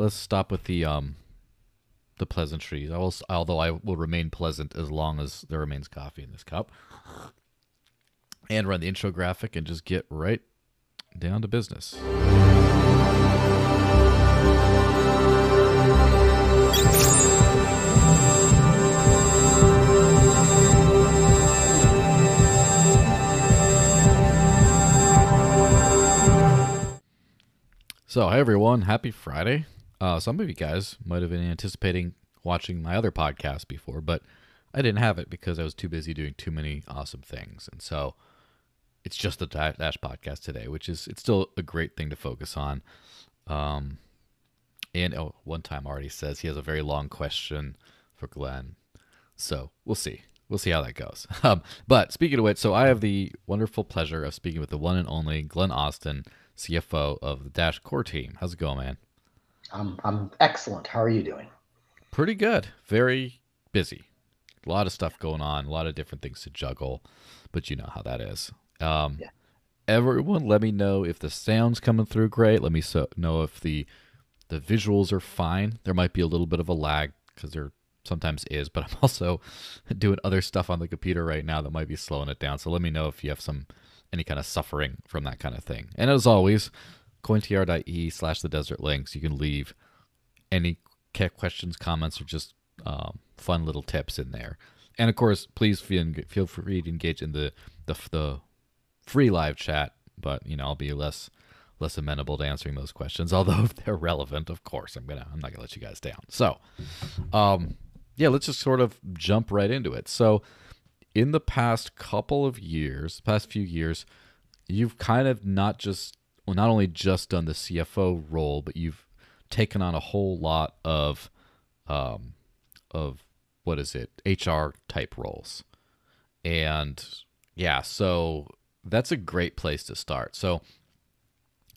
let's stop with the um the pleasantries. I will, although I will remain pleasant as long as there remains coffee in this cup. And run the intro graphic and just get right down to business. So, hi everyone, happy Friday. Uh, some of you guys might have been anticipating watching my other podcast before, but I didn't have it because I was too busy doing too many awesome things. And so it's just the Dash podcast today, which is it's still a great thing to focus on. Um, and oh, one time already says he has a very long question for Glenn. So we'll see. We'll see how that goes. Um, but speaking of which, so I have the wonderful pleasure of speaking with the one and only Glenn Austin CFO of the Dash Core team. How's it going, man? I'm I'm excellent. How are you doing? Pretty good. Very busy. A lot of stuff going on. A lot of different things to juggle, but you know how that is. Um, yeah. Everyone, let me know if the sound's coming through great. Let me so, know if the the visuals are fine. There might be a little bit of a lag because there sometimes is, but I'm also doing other stuff on the computer right now that might be slowing it down. So let me know if you have some any kind of suffering from that kind of thing. And as always, cointr.e slash the desert links. You can leave any questions, comments, or just um, fun little tips in there. And of course, please feel, feel free to engage in the, the the free live chat. But you know, I'll be less less amenable to answering those questions. Although if they're relevant, of course, I'm gonna I'm not gonna let you guys down. So, um, yeah, let's just sort of jump right into it. So, in the past couple of years, past few years, you've kind of not just not only just done the CFO role, but you've taken on a whole lot of um, of what is it HR type roles, and yeah, so that's a great place to start. So,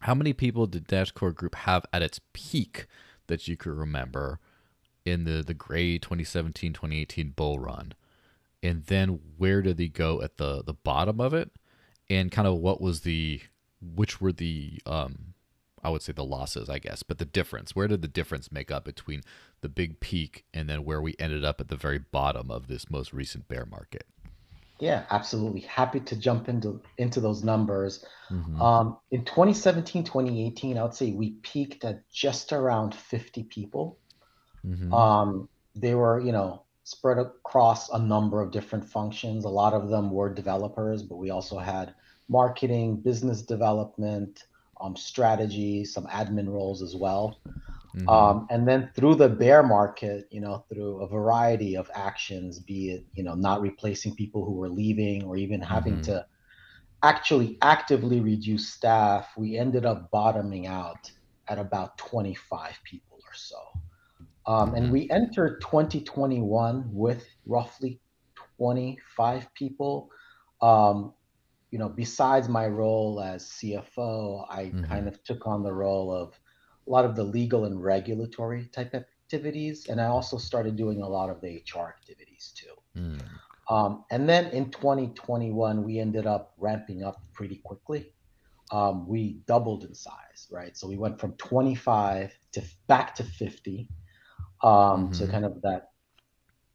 how many people did Dashcore Group have at its peak that you could remember in the the gray 2017-2018 bull run? and then where did they go at the the bottom of it and kind of what was the which were the um I would say the losses, I guess, but the difference. Where did the difference make up between the big peak and then where we ended up at the very bottom of this most recent bear market? Yeah, absolutely. Happy to jump into into those numbers. Mm-hmm. Um, in 2017, 2018, I would say we peaked at just around 50 people. Mm-hmm. Um, they were, you know, spread across a number of different functions. A lot of them were developers, but we also had marketing, business development, um, strategy, some admin roles as well. Mm-hmm. Um, and then through the bear market, you know, through a variety of actions, be it, you know, not replacing people who were leaving or even having mm-hmm. to actually actively reduce staff, we ended up bottoming out at about 25 people or so. Um, and mm-hmm. we entered 2021 with roughly 25 people. Um, you know, besides my role as CFO, I mm-hmm. kind of took on the role of a lot of the legal and regulatory type activities, and I also started doing a lot of the HR activities too. Mm. Um, and then in 2021, we ended up ramping up pretty quickly. Um, we doubled in size, right? So we went from 25 to back to 50 um, mm-hmm. kind of that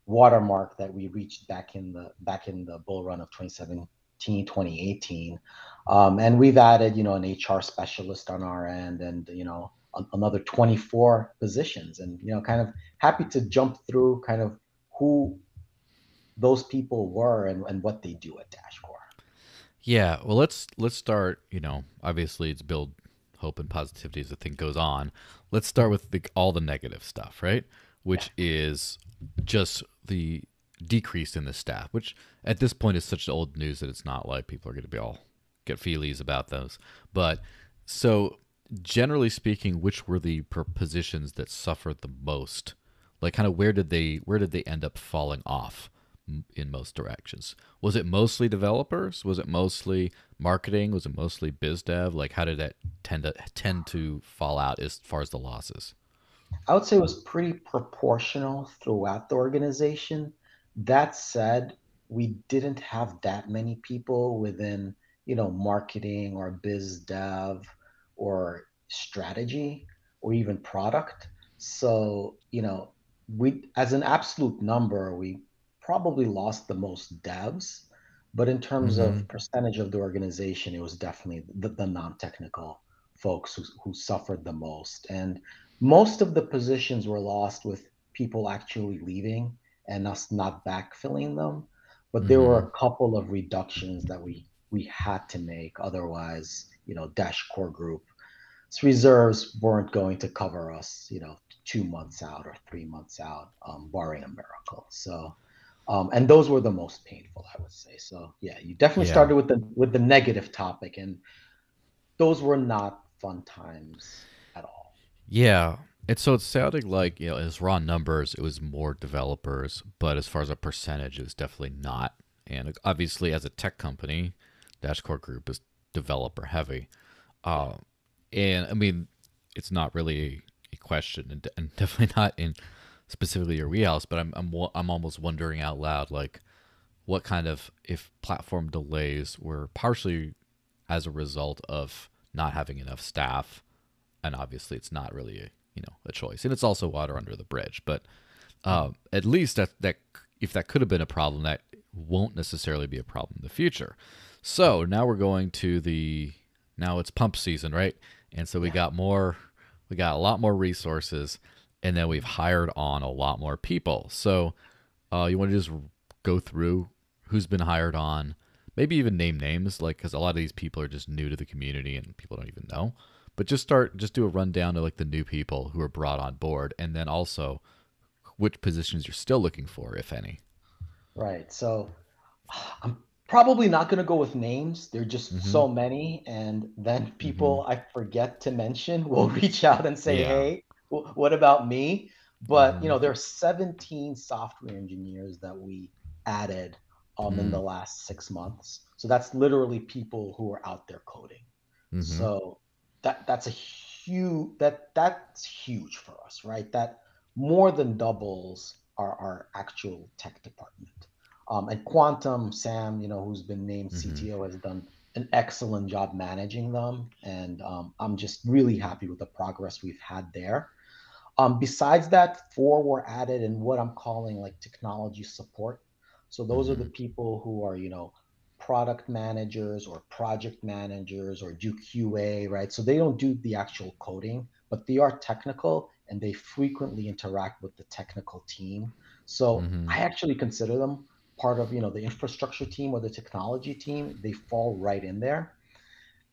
watermark that we reached back in the back in the bull run of 2017 2018 um, and we've added you know an hr specialist on our end and you know a, another 24 positions and you know kind of happy to jump through kind of who those people were and, and what they do at dashcore yeah well let's let's start you know obviously it's build hope and positivity as the thing goes on. Let's start with the, all the negative stuff, right? Which is just the decrease in the staff, which at this point is such old news that it's not like people are going to be all get feelies about those. But so generally speaking, which were the positions that suffered the most? Like, kind of where did they where did they end up falling off? in most directions. Was it mostly developers? Was it mostly marketing? Was it mostly biz dev? Like how did that tend to tend to fall out as far as the losses? I would say it was pretty proportional throughout the organization. That said, we didn't have that many people within, you know, marketing or biz dev or strategy or even product. So, you know, we as an absolute number, we probably lost the most devs, but in terms mm-hmm. of percentage of the organization, it was definitely the, the non-technical folks who, who suffered the most. And most of the positions were lost with people actually leaving and us not backfilling them. But mm-hmm. there were mm-hmm. a couple of reductions that we we had to make. Otherwise, you know, Dash Core Group reserves weren't going to cover us, you know, two months out or three months out, um, barring a miracle. So, um, and those were the most painful, I would say. So, yeah, you definitely yeah. started with the with the negative topic, and those were not fun times at all. Yeah, and so it sounded like you know, as raw numbers, it was more developers, but as far as a percentage, it was definitely not. And obviously, as a tech company, Dashcore Group is developer heavy. Uh, and I mean, it's not really a question, and, and definitely not in specifically your wheelhouse. But I'm I'm I'm almost wondering out loud, like, what kind of if platform delays were partially as a result of not having enough staff, and obviously it's not really a, you know a choice, and it's also water under the bridge. But uh, at least that that if that could have been a problem, that won't necessarily be a problem in the future. So now we're going to the now it's pump season, right? And so we got more, we got a lot more resources, and then we've hired on a lot more people. So uh, you want to just go through who's been hired on, maybe even name names, like because a lot of these people are just new to the community and people don't even know. But just start, just do a rundown of like the new people who are brought on board, and then also which positions you're still looking for, if any. Right. So I'm probably not going to go with names. There are just mm-hmm. so many, and then people mm-hmm. I forget to mention will reach out and say, yeah. "Hey, w- what about me?" But mm-hmm. you know, there are 17 software engineers that we added um, in the mm. last six months. So that's literally people who are out there coding. Mm-hmm. So that that's a huge that that's huge for us, right? That more than doubles our, our actual tech department. Um, and Quantum, Sam, you know, who's been named mm-hmm. CTO, has done an excellent job managing them. And um, I'm just really happy with the progress we've had there. Um, besides that, four were added in what I'm calling like technology support. So those mm-hmm. are the mm-hmm. people who are, you know, product managers or project managers or do QA, right? So they don't do the actual coding, but they are technical and they frequently interact with the technical team. So mm-hmm. I actually consider them part of you know the infrastructure team or the technology team they fall right in there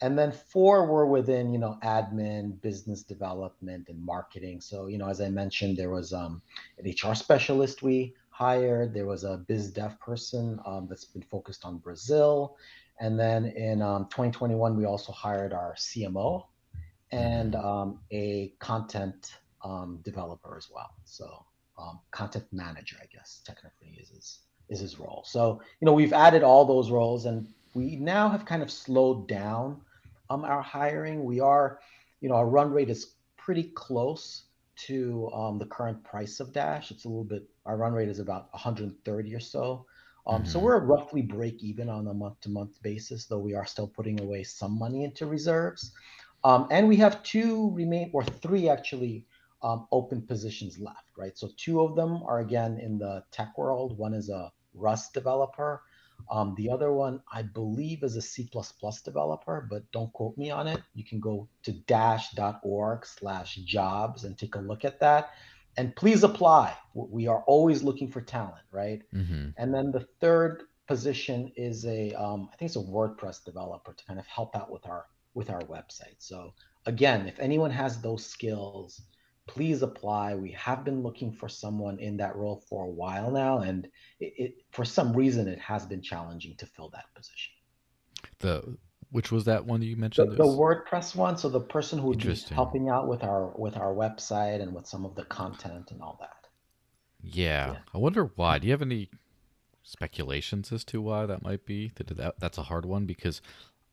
and then four were within you know admin business development and marketing so you know as i mentioned there was um, an hr specialist we hired there was a biz dev person um, that's been focused on brazil and then in um, 2021 we also hired our cmo and um, a content um, developer as well so um, content manager i guess technically is, is is his role. So, you know, we've added all those roles and we now have kind of slowed down um, our hiring. We are, you know, our run rate is pretty close to um, the current price of Dash. It's a little bit, our run rate is about 130 or so. Um, mm-hmm. So we're roughly break even on a month to month basis, though we are still putting away some money into reserves. Um, and we have two remain, or three actually, um, open positions left, right? So two of them are again in the tech world. One is a Rust developer. Um, the other one, I believe, is a C++ developer, but don't quote me on it. You can go to dash.org slash jobs and take a look at that. And please apply. We are always looking for talent, right? Mm-hmm. And then the third position is a, um, I think it's a WordPress developer to kind of help out with our with our website. So again, if anyone has those skills, please apply. We have been looking for someone in that role for a while now, and it, it, for some reason it has been challenging to fill that position. The which was that one that you mentioned? The, the WordPress one. So the person who is helping out with our with our website and with some of the content and all that. Yeah. yeah. I wonder why. Do you have any speculations as to why that might be? That, That that's a hard one because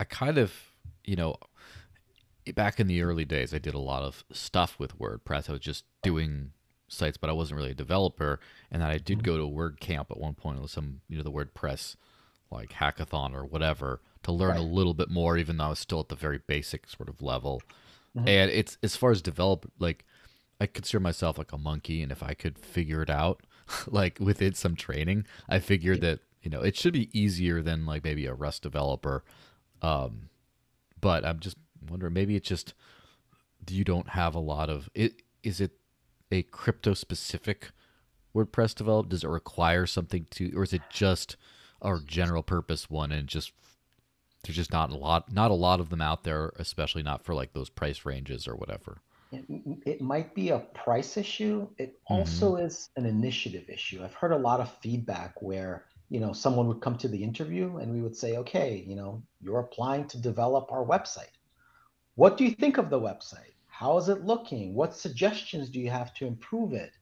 I kind of, you know, back in the early days, I did a lot of stuff with WordPress. I was just doing sites, but I wasn't really a developer. And then I did mm-hmm. go to a WordCamp at one point with some, you know, the WordPress like hackathon or whatever to learn right. a little bit more, even though I was still at the very basic sort of level. Mm-hmm. And it's as far as develop, like I consider myself like a monkey, and if I could figure it out, like within some training, I figured that you know it should be easier than like maybe a Rust developer. Um, but I'm just wondering, maybe it's just you don't have a lot of it. Is it a crypto specific WordPress develop? Does it require something to, or is it just a general purpose one and just there's just not a lot, not a lot of them out there, especially not for like those price ranges or whatever. It, it might be a price issue. It also mm-hmm. is an initiative issue. I've heard a lot of feedback where you know someone would come to the interview and we would say, okay, you know, you're applying to develop our website. What do you think of the website? How is it looking? What suggestions do you have to improve it?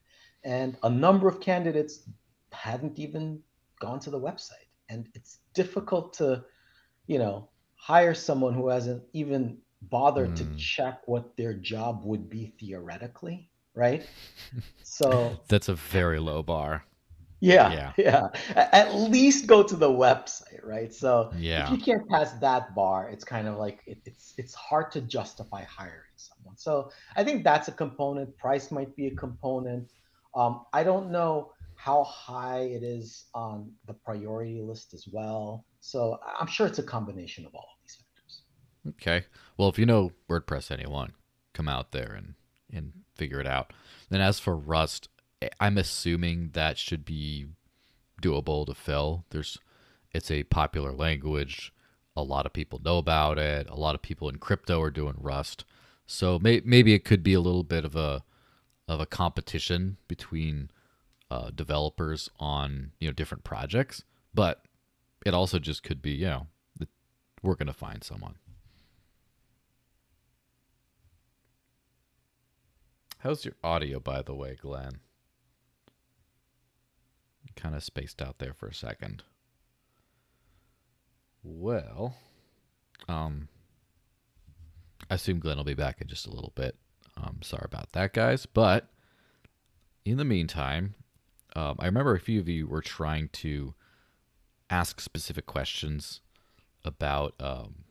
And a number of candidates hadn't even gone to the website. And it's difficult to, you know, hire someone who hasn't even bothered mm. to hmm. check what their job would be theoretically, right? So that's a very low bar. Yeah, yeah, yeah. At least go to the website, right? So yeah. if you can't pass that bar, it's kind of like it, it's it's hard to justify hiring someone. So I think that's a component. Price might be a component. Um, I don't know how high it is on the priority list as well. So I'm sure it's a combination of all of these factors. Okay. Well, if you know WordPress anyone, come out there and and figure it out. Then as for Rust, I'm assuming that should be doable to fill. There's it's a popular language. A lot of people know about it. A lot of people in crypto are doing Rust. So may, maybe it could be a little bit of a of a competition between uh, developers on you know different projects, but it also just could be you know we're gonna find someone. How's your audio, by the way, Glenn? Kind of spaced out there for a second. Well, um, I assume Glenn will be back in just a little bit. Um, sorry about that, guys. But in the meantime, um, I remember a few of you were trying to ask specific questions about. Um,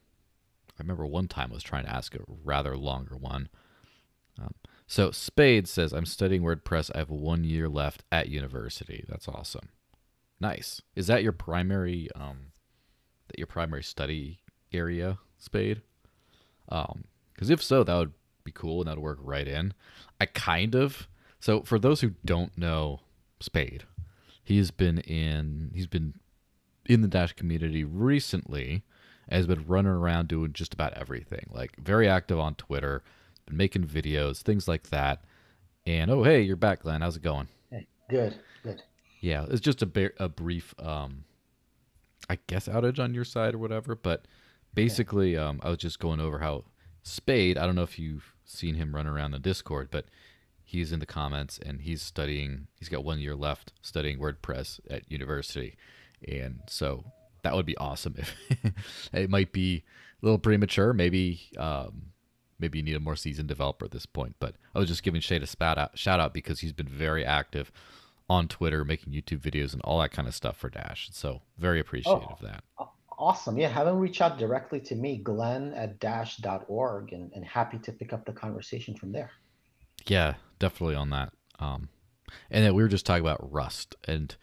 I remember one time I was trying to ask a rather longer one. Um, so Spade says, "I'm studying WordPress. I have one year left at university. That's awesome. Nice. Is that your primary, um, that your primary study area, Spade? Um, because if so, that would be cool and that'd work right in. I kind of. So for those who don't know Spade. He's been in he's been in the Dash community recently, has been running around doing just about everything. Like very active on Twitter, been making videos, things like that. And oh hey, you're back, Glenn. How's it going? Hey, good, good. Yeah, it's just a ba- a brief, um, I guess outage on your side or whatever. But basically, um, I was just going over how Spade. I don't know if you've seen him run around the Discord, but he's in the comments and he's studying he's got one year left studying wordpress at university and so that would be awesome if it might be a little premature maybe um, maybe you need a more seasoned developer at this point but i was just giving Spade a out, shout out because he's been very active on twitter making youtube videos and all that kind of stuff for dash so very appreciative oh, of that awesome yeah have him reach out directly to me glenn at dash.org and, and happy to pick up the conversation from there yeah, definitely on that. Um, and then we were just talking about Rust. And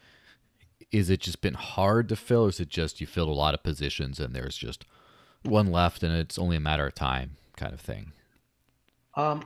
is it just been hard to fill, or is it just you filled a lot of positions and there's just one left and it's only a matter of time kind of thing? Um,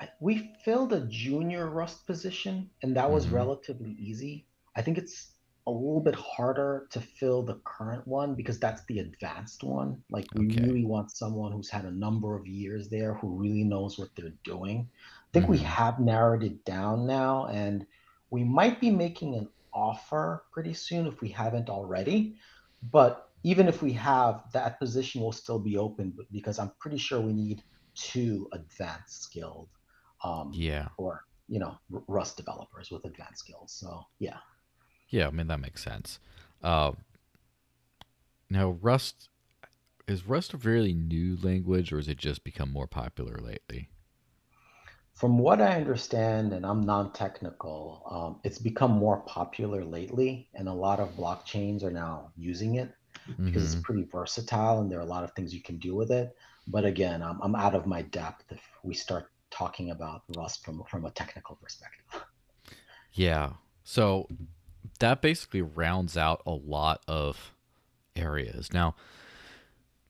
I, we filled a junior Rust position, and that was mm-hmm. relatively easy. I think it's a little bit harder to fill the current one because that's the advanced one. Like we okay. really want someone who's had a number of years there who really knows what they're doing I think we mm-hmm. have narrowed it down now, and we might be making an offer pretty soon if we haven't already. But even if we have, that position will still be open because I'm pretty sure we need two advanced skilled, um, yeah, or you know, Rust developers with advanced skills. So yeah, yeah, I mean that makes sense. Uh, now Rust is Rust a really new language, or has it just become more popular lately? From what I understand, and I'm non-technical, um, it's become more popular lately, and a lot of blockchains are now using it because it's mm-hmm. pretty versatile and there are a lot of things you can do with it. But again, I'm, I'm out of my depth if we start talking about Rust from from a technical perspective. Yeah. So that basically rounds out a lot of areas. Now,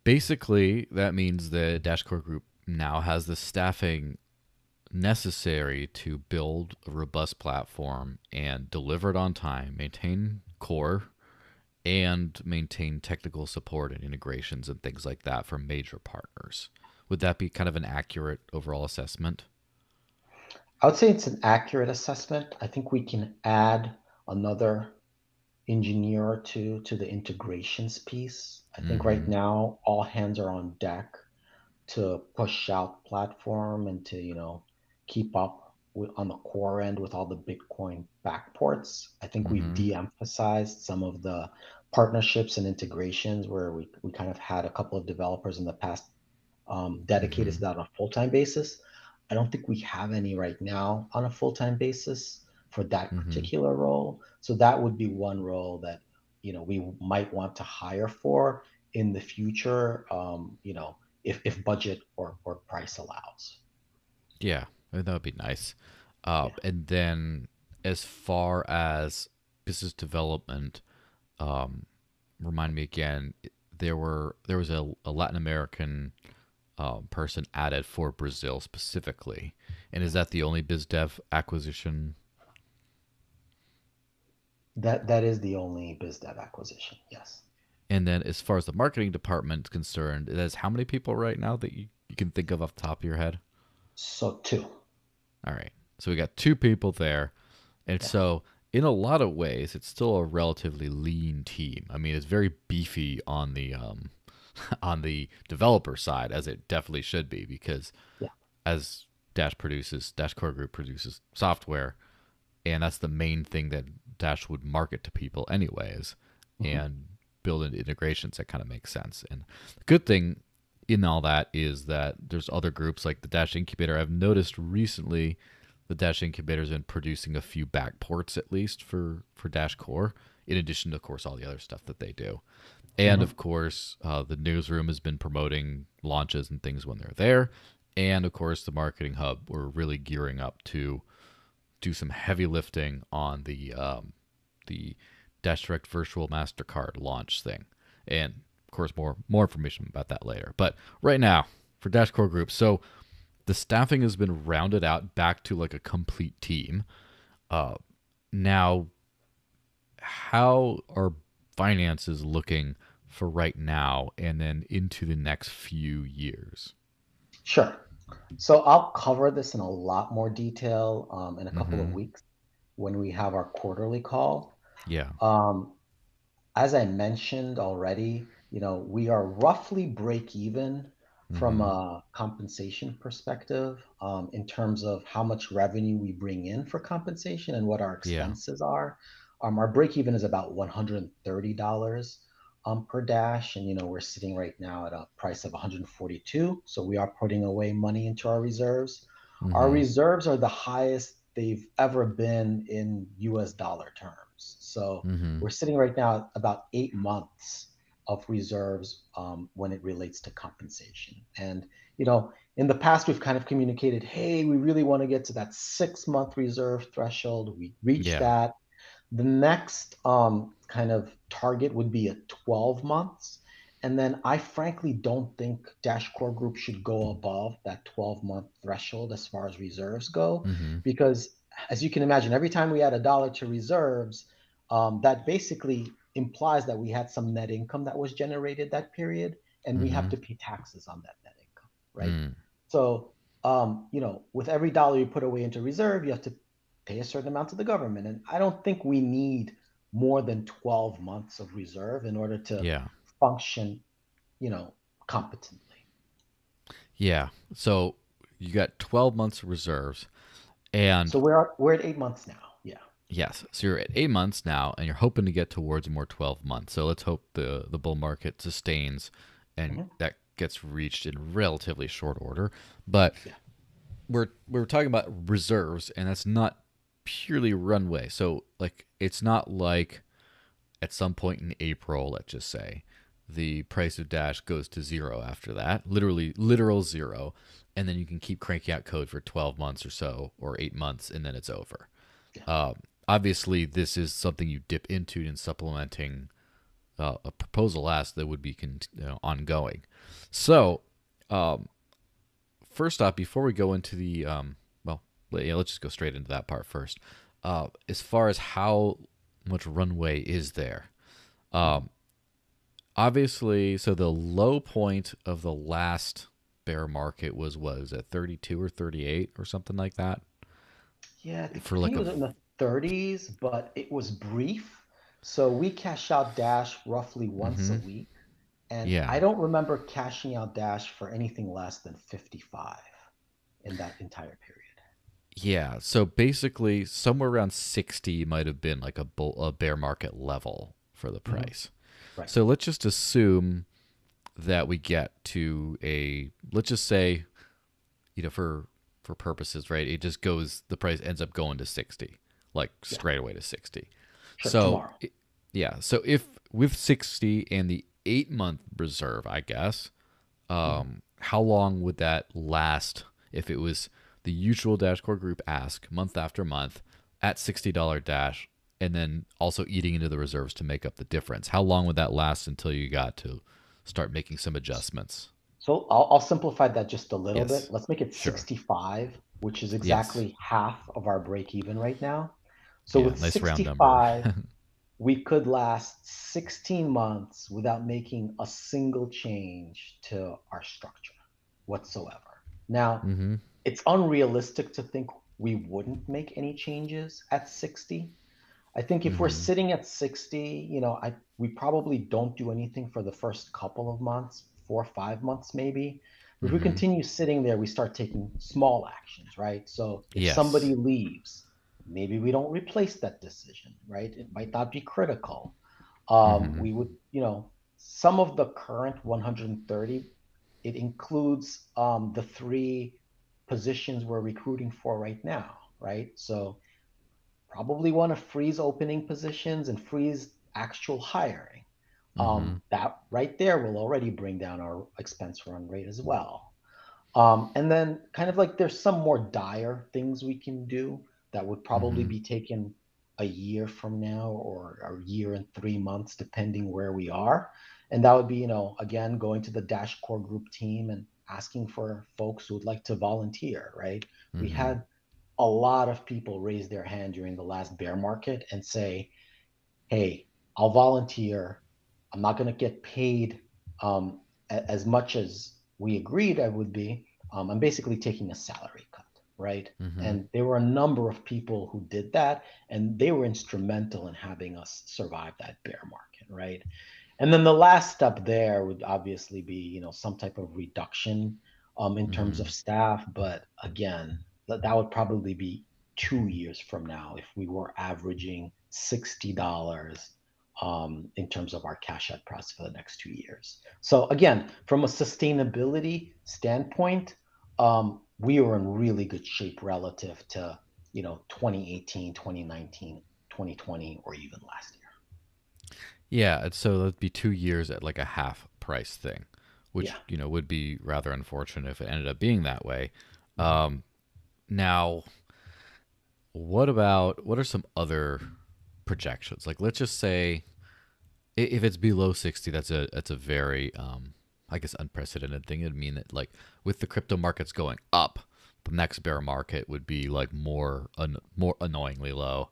basically, that means the Dash Core Group now has the staffing necessary to build a robust platform and deliver it on time, maintain core, and maintain technical support and integrations and things like that for major partners. Would that be kind of an accurate overall assessment? I would say it's an accurate assessment. I think we can add another engineer or two to the integrations piece. I think mm-hmm. right now all hands are on deck to push out platform and to, you know, keep up on the core end with all the Bitcoin backports. I think mm-hmm. we've de-emphasized some of the partnerships and integrations where we, we kind of had a couple of developers in the past um, dedicated mm-hmm. to that on a full-time basis. I don't think we have any right now on a full-time basis for that mm-hmm. particular role. So that would be one role that you know we might want to hire for in the future. Um, you know, if if budget or or price allows. Yeah, that would be nice. Uh, yeah. And then as far as business development, um, remind me again. There were there was a, a Latin American uh, person added for Brazil specifically, and is that the only biz dev acquisition that that is the only biz dev acquisition. Yes. And then, as far as the marketing department is concerned, it has how many people right now that you, you can think of off the top of your head? So two. All right. So we got two people there, and yeah. so in a lot of ways, it's still a relatively lean team. I mean, it's very beefy on the um, on the developer side, as it definitely should be, because yeah. as Dash produces, Dash Core Group produces software, and that's the main thing that Dash would market to people anyways, mm-hmm. and build into integrations that kind of makes sense. And the good thing in all that is that there's other groups like the Dash Incubator. I've noticed recently the Dash Incubator has been producing a few backports at least for for Dash Core, in addition to of course all the other stuff that they do. And mm-hmm. of course, uh, the newsroom has been promoting launches and things when they're there. And of course, the marketing hub, we're really gearing up to do some heavy lifting on the um, the Dash Direct Virtual Mastercard launch thing, and of course more more information about that later. But right now for Dash Core Group, so the staffing has been rounded out back to like a complete team. Uh, now, how are finances looking for right now, and then into the next few years? Sure. So I'll cover this in a lot more detail um, in a couple mm-hmm. of weeks when we have our quarterly call. Yeah. Um, as I mentioned already, you know, we are roughly break even mm-hmm. from a compensation perspective um, in terms of how much revenue we bring in for compensation and what our expenses yeah. are. Um, our break even is about $130 um, per dash. And, you know, we're sitting right now at a price of 142. So we are putting away money into our reserves. Mm-hmm. Our reserves are the highest they've ever been in US dollar terms. So mm-hmm. we're sitting right now at about eight months of reserves um, when it relates to compensation. And, you know, in the past, we've kind of communicated, hey, we really want to get to that six month reserve threshold. We reached yeah. that. The next um, kind of target would be at 12 months. And then I frankly don't think Dash Core Group should go above that 12 month threshold as far as reserves go, mm-hmm. because as you can imagine, every time we add a dollar to reserves, um, that basically implies that we had some net income that was generated that period, and mm-hmm. we have mm-hmm. to pay taxes on that net income, right? Mm. So, um, you know, with every dollar you put away into reserve, you have to pay a certain amount to the government. And I don't think we need more than 12 months of reserve in order to yeah. function, you know, competently. Yeah. So you got 12 months of reserves. And so we're we're at eight months now. Yes. So you're at eight months now, and you're hoping to get towards more 12 months. So let's hope the the bull market sustains, and mm-hmm. that gets reached in relatively short order. But yeah. we're we're talking about reserves, and that's not purely runway. So like it's not like at some point in April, let's just say, the price of Dash goes to zero after that, literally literal zero, and then you can keep cranking out code for 12 months or so, or eight months, and then it's over. Yeah. Um, obviously, this is something you dip into in supplementing uh, a proposal ask that would be con- you know, ongoing. So, um, first off, before we go into the um, well, yeah, let's just go straight into that part first. Uh, as far as how much runway is there, um, obviously, so the low point of the last bear market was was at 32 or 38 or something like that. Yeah, for like a, it was in the 30s, but it was brief. So we cash out Dash roughly once mm-hmm. a week. And yeah. I don't remember cashing out Dash for anything less than 55 in that entire period. Yeah. So basically, somewhere around 60 might have been like a, bull, a bear market level for the mm-hmm. price. Mm-hmm. Right. So let's just assume that we get to a, let's just say, you know, for for purposes, right? It just goes, the price ends up going to 60, like yeah. straight away to 60. Sure, so, it, yeah. So if with 60 and the eight month reserve, I guess, um, mm-hmm. how long would that last if it was the usual Dash Core Group ask month after month at $60 Dash and then also eating into the reserves to make up the difference? How long would that last until you got to start making some adjustments? So I'll, I'll simplify that just a little yes. bit. Let's make it sure. 65, which is exactly yes. half of our break even right now. So yeah, with nice 65, we could last 16 months without making a single change to our structure whatsoever. Now, mm-hmm. it's unrealistic to think we wouldn't make any changes at 60. I think if mm-hmm. we're sitting at 60, you know, I we probably don't do anything for the first couple of months, four or five months maybe. If mm-hmm. we continue sitting there, we start taking small actions, right? So if yes. somebody leaves, maybe we don't replace that decision right? It might not be critical. Um, mm-hmm. we would you know some of the current 130 it includes um, the three positions we're recruiting for right now right? So probably want to freeze opening positions and freeze actual hiring. Um, mm-hmm. um, that right there will already bring down our expense run rate as well. Um, and then kind of like there's some more dire things we can do that would probably mm-hmm. be taken a year from now or a year and three months, depending where we are. And that would be, you know, again, going to the Dash Core Group team and asking for folks who would like to volunteer, right? Mm-hmm. We had a lot of people raise their hand during the last bear market and say, hey, I'll volunteer. I'm not going to get paid um, as much as we agreed I would be. Um, I'm basically taking a salary right? Mm-hmm. And there were a number of people who did that, and they were instrumental in having us survive that bear market, right? And then the last step there would obviously be, you know, some type of reduction um, in mm-hmm. terms of staff. But again, that, that would probably be two years from now if we were averaging sixty dollars um, in terms of our cash out price for the next two years. So again, from a sustainability standpoint, um, we were in really good shape relative to you know 2018 2019 2020 or even last year. Yeah so that'd be two years at like a half price thing which yeah. you know would be rather unfortunate if it ended up being that way. Um, now what about what are some other projections? Like let's just say if it's below 60 that's a that's a very um, I guess unprecedented thing. It'd mean that like with the crypto markets going up, the next bear market would be like more un- more annoyingly low.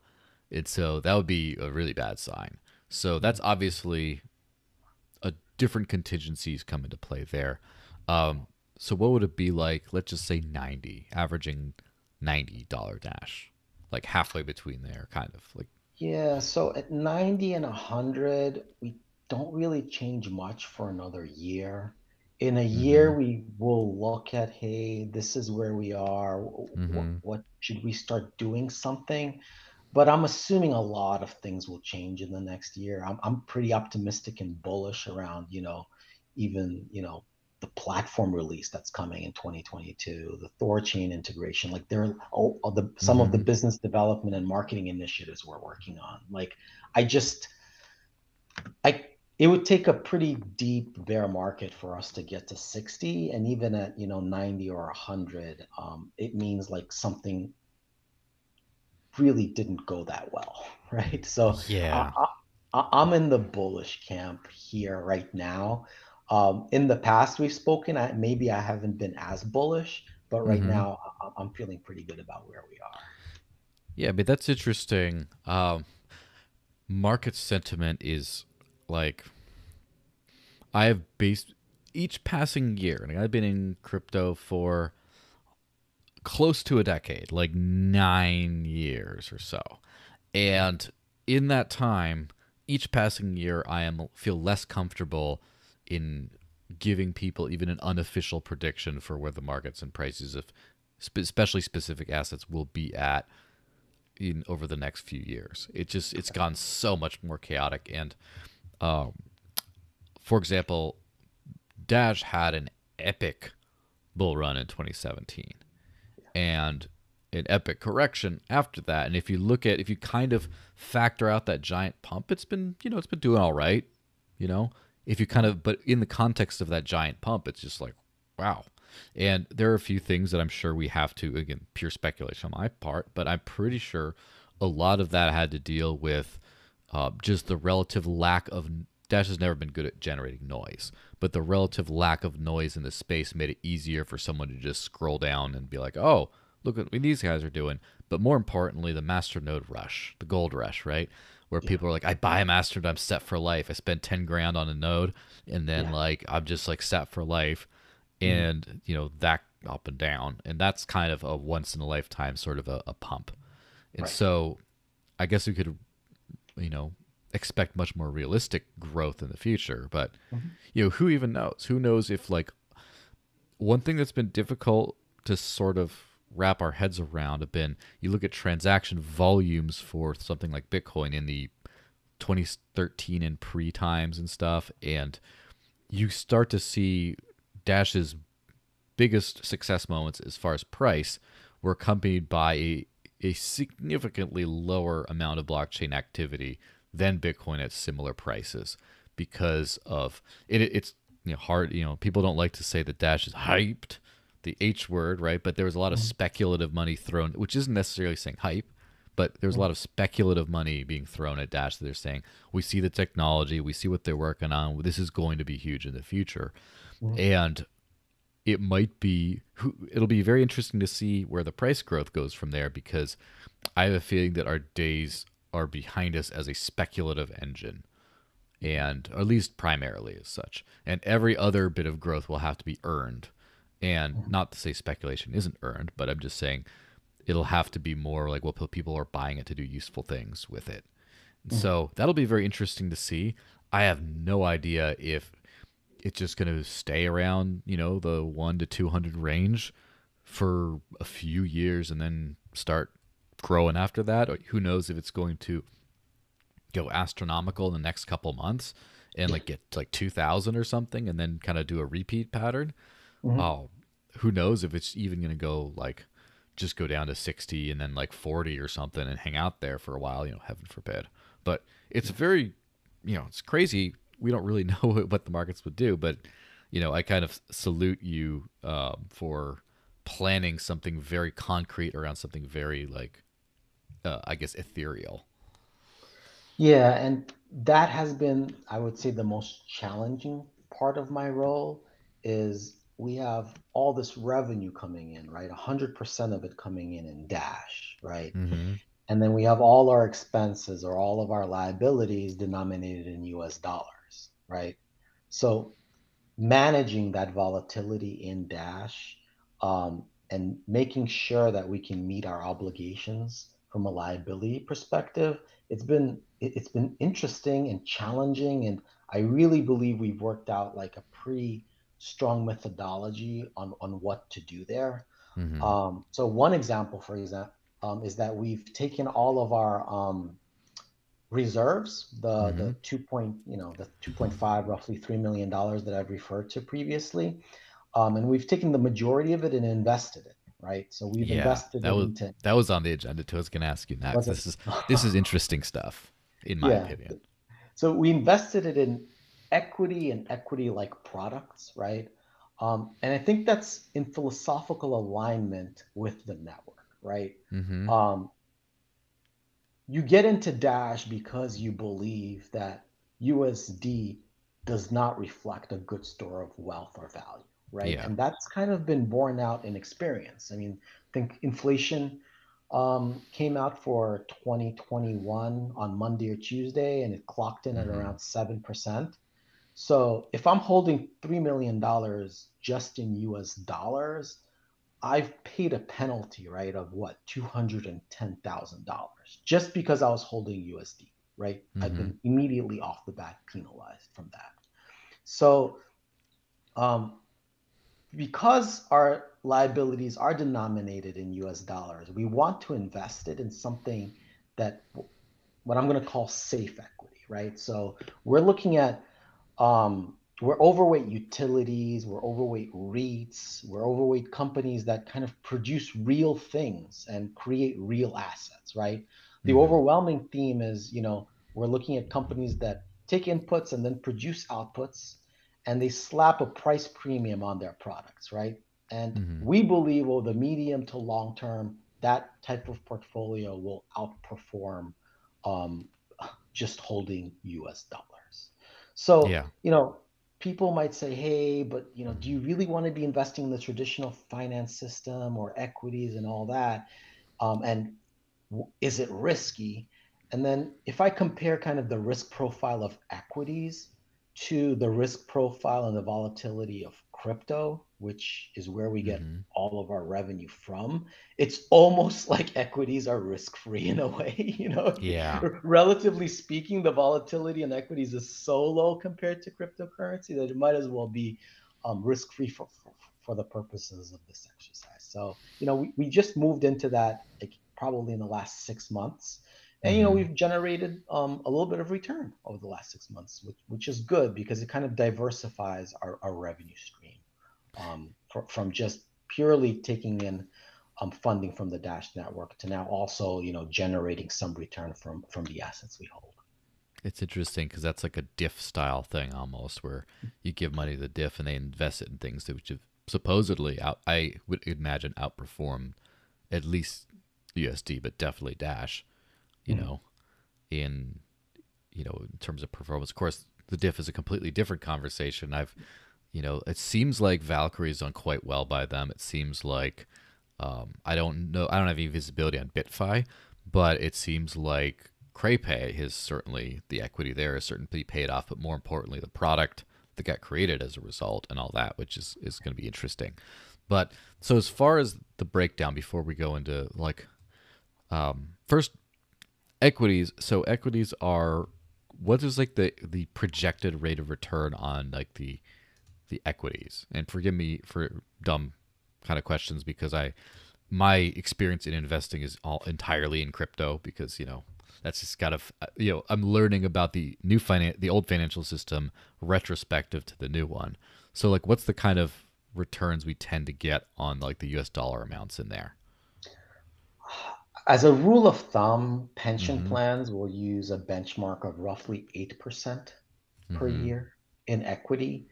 And so that would be a really bad sign. So that's obviously a different contingencies come into play there. Um, so what would it be like? Let's just say ninety, averaging ninety dollar dash, like halfway between there, kind of like. Yeah. So at ninety and hundred, we don't really change much for another year. In a mm-hmm. year, we will look at, hey, this is where we are. Mm-hmm. What, what should we start doing something? But I'm assuming a lot of things will change in the next year. I'm, I'm pretty optimistic and bullish around, you know, even, you know, the platform release that's coming in 2022, the THORChain integration, like there are all, all the some mm-hmm. of the mm-hmm. business development and marketing initiatives we're working on. Like I just I it would take a pretty deep bear market for us to get to 60 and even at you know 90 or 100 um, it means like something really didn't go that well right? So yeah. I, am in the bullish camp here right now. Um, in the past we've spoken I, maybe i haven't been as bullish but right mm-hmm. now i'm feeling pretty good about where we are. Yeah but that's interesting. Um, market sentiment is like I have based each passing year, and I've been in crypto for close to a decade, like nine years or so. And in that time, each passing year, I am feel less comfortable in giving people even an unofficial prediction for where the markets and prices of especially specific assets will be at in over the next few years. It just it's gone so much more chaotic and um, for example, Dash had an epic bull run in 2017 and an epic correction after that. And if you look at, if you kind of factor out that giant pump, it's been, you know, it's been doing all right, you know, if you kind of, but in the context of that giant pump, it's just like, wow. And there are a few things that I'm sure we have to, again, pure speculation on my part, but I'm pretty sure a lot of that had to deal with uh, just the relative lack of Dash has never been good at generating noise, but the relative lack of noise in the space made it easier for someone to just scroll down and be like, "Oh, look what these guys are doing." But more importantly, the masternode rush, the gold rush, right? Where yeah. people are like, "I buy a masternode, I'm set for life. I spend 10 grand on a node and then yeah. like I'm just like set for life." Mm-hmm. And, you know, that up and down. And that's kind of a once in a lifetime sort of a, a pump. And right. so I guess we could you know expect much more realistic growth in the future. But mm-hmm. you know, who even knows? Who knows if like one thing that's been difficult to sort of wrap our heads around have been you look at transaction volumes for something like Bitcoin in the 2013 and pre times and stuff, and you start to see Dash's biggest success moments as far as price were accompanied by a, a significantly lower amount of blockchain activity than Bitcoin at similar prices because of it. It's you know hard. You know people don't like to say that Dash is hyped, the H word, right? But there was a lot of mm-hmm. speculative money thrown, which isn't necessarily saying hype, but there's a mm-hmm. lot of speculative money being thrown at Dash that they're saying we see the technology, we see what they're working on. This is going to be huge in the future, mm-hmm. and it might be it'll be very interesting to see where the price growth goes from there because I have a feeling that our days are behind us as a speculative engine and at least primarily as such and every other bit of growth will have to be earned and mm-hmm. not to say speculation isn't earned but i'm just saying it'll have to be more like what well, people are buying it to do useful things with it mm-hmm. so that'll be very interesting to see i have no idea if it's just going to stay around you know the 1 to 200 range for a few years and then start growing after that. Or who knows if it's going to go astronomical in the next couple months and like get like 2000 or something and then kind of do a repeat pattern. Mm-hmm. Oh, who knows if it's even going to go like just go down to 60 and then like 40 or something and hang out there for a while, you know, heaven forbid. But it's very, you know, it's crazy. We don't really know what the markets would do, but you know, I kind of salute you um, for planning something very concrete around something very like uh, I guess, ethereal. Yeah, and that has been, I would say, the most challenging part of my role is we have all this revenue coming in, right? 100% of it coming in in Dash, right? Mm-hmm. And then we have all our expenses or all of our liabilities denominated in US dollars, right? So managing that volatility in Dash um, and making sure that we can meet our obligations from a liability perspective, it's been it's been interesting and challenging, and I really believe we've worked out like a pretty strong methodology on on what to do there. Mm-hmm. Um, so one example, for example, um, is that we've taken all of our um, reserves, the mm-hmm. the two point you know the two point five roughly three million dollars that I've referred to previously, um, and we've taken the majority of it and invested it right? So we've yeah, invested that was, into that was on the agenda too. I was going to ask you next. This is this is interesting stuff, in my yeah. opinion. So we invested it in equity and equity-like products, right? Um, and I think that's in philosophical alignment with the network, right? Mm-hmm. Um, you get into Dash because you believe that USD does not reflect a good store of wealth or value, right? Yeah. And that's kind of been borne out in experience. I mean, I think inflation um, came out for 2021 on Monday or Tuesday, and it clocked in mm-hmm. at around 7%. So if I'm holding $3 million just in US dollars, I've paid a penalty, right, of what, $210,000 just because I was holding USD, right? Mm-hmm. I've been immediately off the bat penalized from that. So, um, because our liabilities are denominated in US dollars, we want to invest it in something that what I'm going to call safe equity, right? So we're looking at um, we're overweight utilities, we're overweight REITs, we're overweight companies that kind of produce real things and create real assets, right? The mm-hmm. overwhelming theme is, you know, we're looking at companies that take inputs and then produce outputs and they slap a price premium on their products, right? And mm-hmm. we believe over the medium to long term, that type of portfolio will outperform um, just holding US dollars. So, yeah. you know, people might say, hey, but, you know, do you really want to be investing in the traditional finance system or equities and all that? Um, and w- is it risky? And then if I compare kind of the risk profile of equities to the risk profile and the volatility of crypto, which is where we get mm-hmm. all of our revenue from, it's almost like equities are risk free in a way. You know, yeah. Relatively speaking, the volatility in equities is so low compared to cryptocurrency that it might as well be um, risk free for, for, for the purposes of this exercise. So, you know, we, we just moved into that like, probably in the last six months. And you know mm-hmm. we've generated um, a little bit of return over the last six months, which, which is good because it kind of diversifies our, our revenue stream um, for, from just purely taking in um, funding from the Dash network to now also you know generating some return from from the assets we hold. It's interesting because that's like a DIF style thing almost, where you give money to the DIF and they invest it in things that which have supposedly out. I would imagine outperform at least USD, but definitely Dash you mm-hmm. know, in you know, in terms of performance. Of course, the DIF is a completely different conversation. I've, you know, it seems like Valkyrie is done quite well by them. It seems like um, I don't know, I don't have any visibility on BitFi, but it seems like CrayPay is certainly the equity there is certainly paid off, but more importantly, the product that got created as a result and all that, which is is going to be interesting. But so as far as the breakdown, before we go into like, um, first equities so equities are what is like the the projected rate of return on like the the equities and forgive me for dumb kind of questions because i my experience in investing is all entirely in crypto because you know that's just kind of you know i'm learning about the new finan- the old financial system retrospective to the new one so like what's the kind of returns we tend to get on like the us dollar amounts in there as a rule of thumb, pension mm-hmm. plans will use a benchmark of roughly 8% per mm-hmm. year in equity,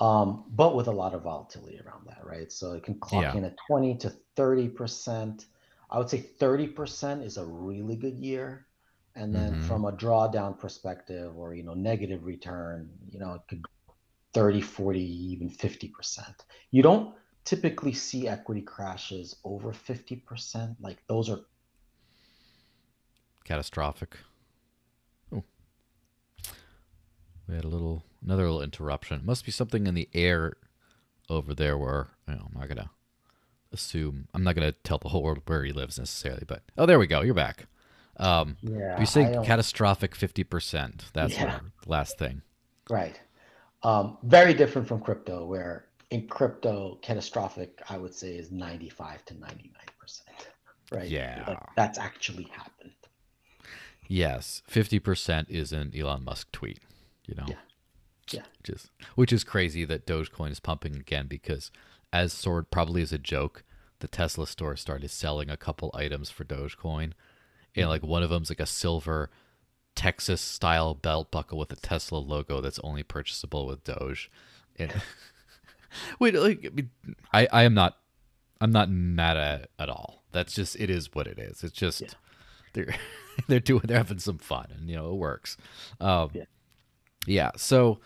um, but with a lot of volatility around that, right? So it can clock yeah. in at 20 to 30%. I would say 30% is a really good year. And then mm-hmm. from a drawdown perspective or, you know, negative return, you know, it could 30, 40, even 50%. You don't typically see equity crashes over 50%. Like those are catastrophic. Oh. We had a little another little interruption. Must be something in the air over there where you know, I'm not gonna assume I'm not gonna tell the whole world where he lives necessarily, but oh there we go, you're back. Um yeah, you say catastrophic fifty percent. That's yeah. the last thing. Right. Um, very different from crypto, where in crypto, catastrophic, I would say, is 95 to 99%. Right. Yeah. Like, that's actually happened. Yes. 50% is an Elon Musk tweet, you know? Yeah. Yeah. Which is, which is crazy that Dogecoin is pumping again because, as sort probably as a joke, the Tesla store started selling a couple items for Dogecoin. And like one of them's like a silver Texas style belt buckle with a Tesla logo that's only purchasable with Doge. And wait, like I, I, am not I'm not mad at at all. That's just it is what it is. It's just yeah. they're they're doing they're having some fun and you know it works. Um, yeah. Yeah. So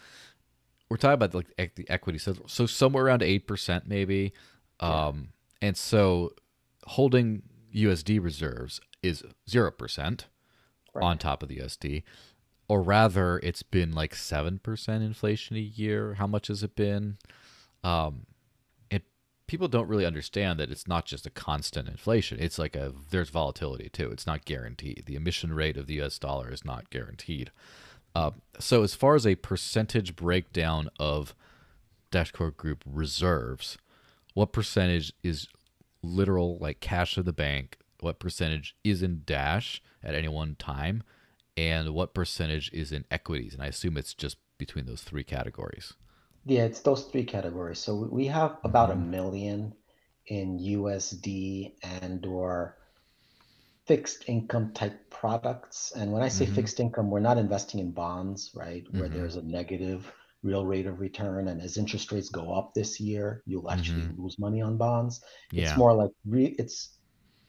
we're talking about like the equity. So so somewhere around eight percent maybe. Um, yeah. and so holding USD reserves is zero percent right. on top of the USD. Or rather, it's been like seven percent inflation a year. How much has it been? Um, and people don't really understand that it's not just a constant inflation. It's like a there's volatility too. It's not guaranteed. The emission rate of the U.S. dollar is not guaranteed. Uh, so as far as a percentage breakdown of Dash Core Group reserves, what percentage is literal like cash of the bank? What percentage is in Dash at any one time? And what percentage is in equities? And I assume it's just between those three categories. Yeah, it's those three categories. So we have about a mm-hmm. million in USD and or fixed income type products. And when I say mm-hmm. fixed income, we're not investing in bonds, right? Where mm-hmm. there's a negative real rate of return. And as interest rates go up this year, you'll actually mm-hmm. lose money on bonds. Yeah. It's more like re- it's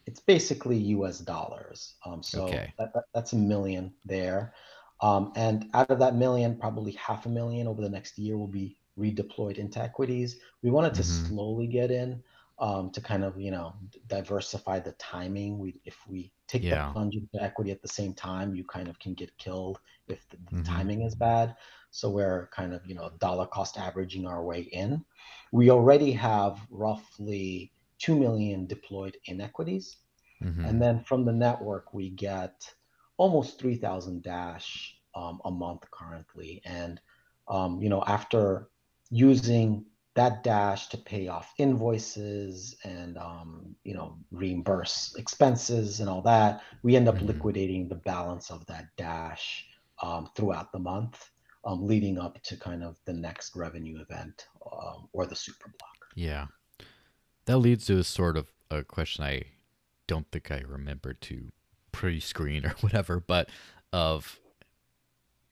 it's basically US dollars. Um, so okay. that, that, that's a million there. Um, and out of that million, probably half a million over the next year will be redeployed into equities. We wanted to mm-hmm. slowly get in um, to kind of you know diversify the timing. We if we take yeah. the plunge into equity at the same time, you kind of can get killed if the, the mm-hmm. timing is bad. So we're kind of you know dollar cost averaging our way in. We already have roughly two million deployed in equities, mm-hmm. and then from the network we get almost three thousand dash um, a month currently, and um, you know after using that dash to pay off invoices and um, you know reimburse expenses and all that we end up mm-hmm. liquidating the balance of that dash um, throughout the month um, leading up to kind of the next revenue event um, or the super block yeah that leads to a sort of a question i don't think i remember to pre-screen or whatever but of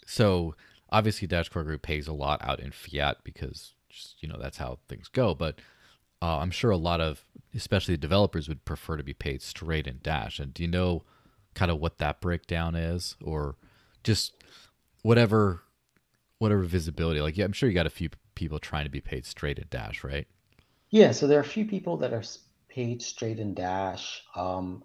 so obviously Dash Core Group pays a lot out in fiat because just you know that's how things go. But uh, I'm sure a lot of, especially developers, would prefer to be paid straight in Dash. And do you know kind of what that breakdown is, or just whatever whatever visibility? Like, yeah, I'm sure you got a few people trying to be paid straight in Dash, right? Yeah, so there are a few people that are paid straight in Dash. Um,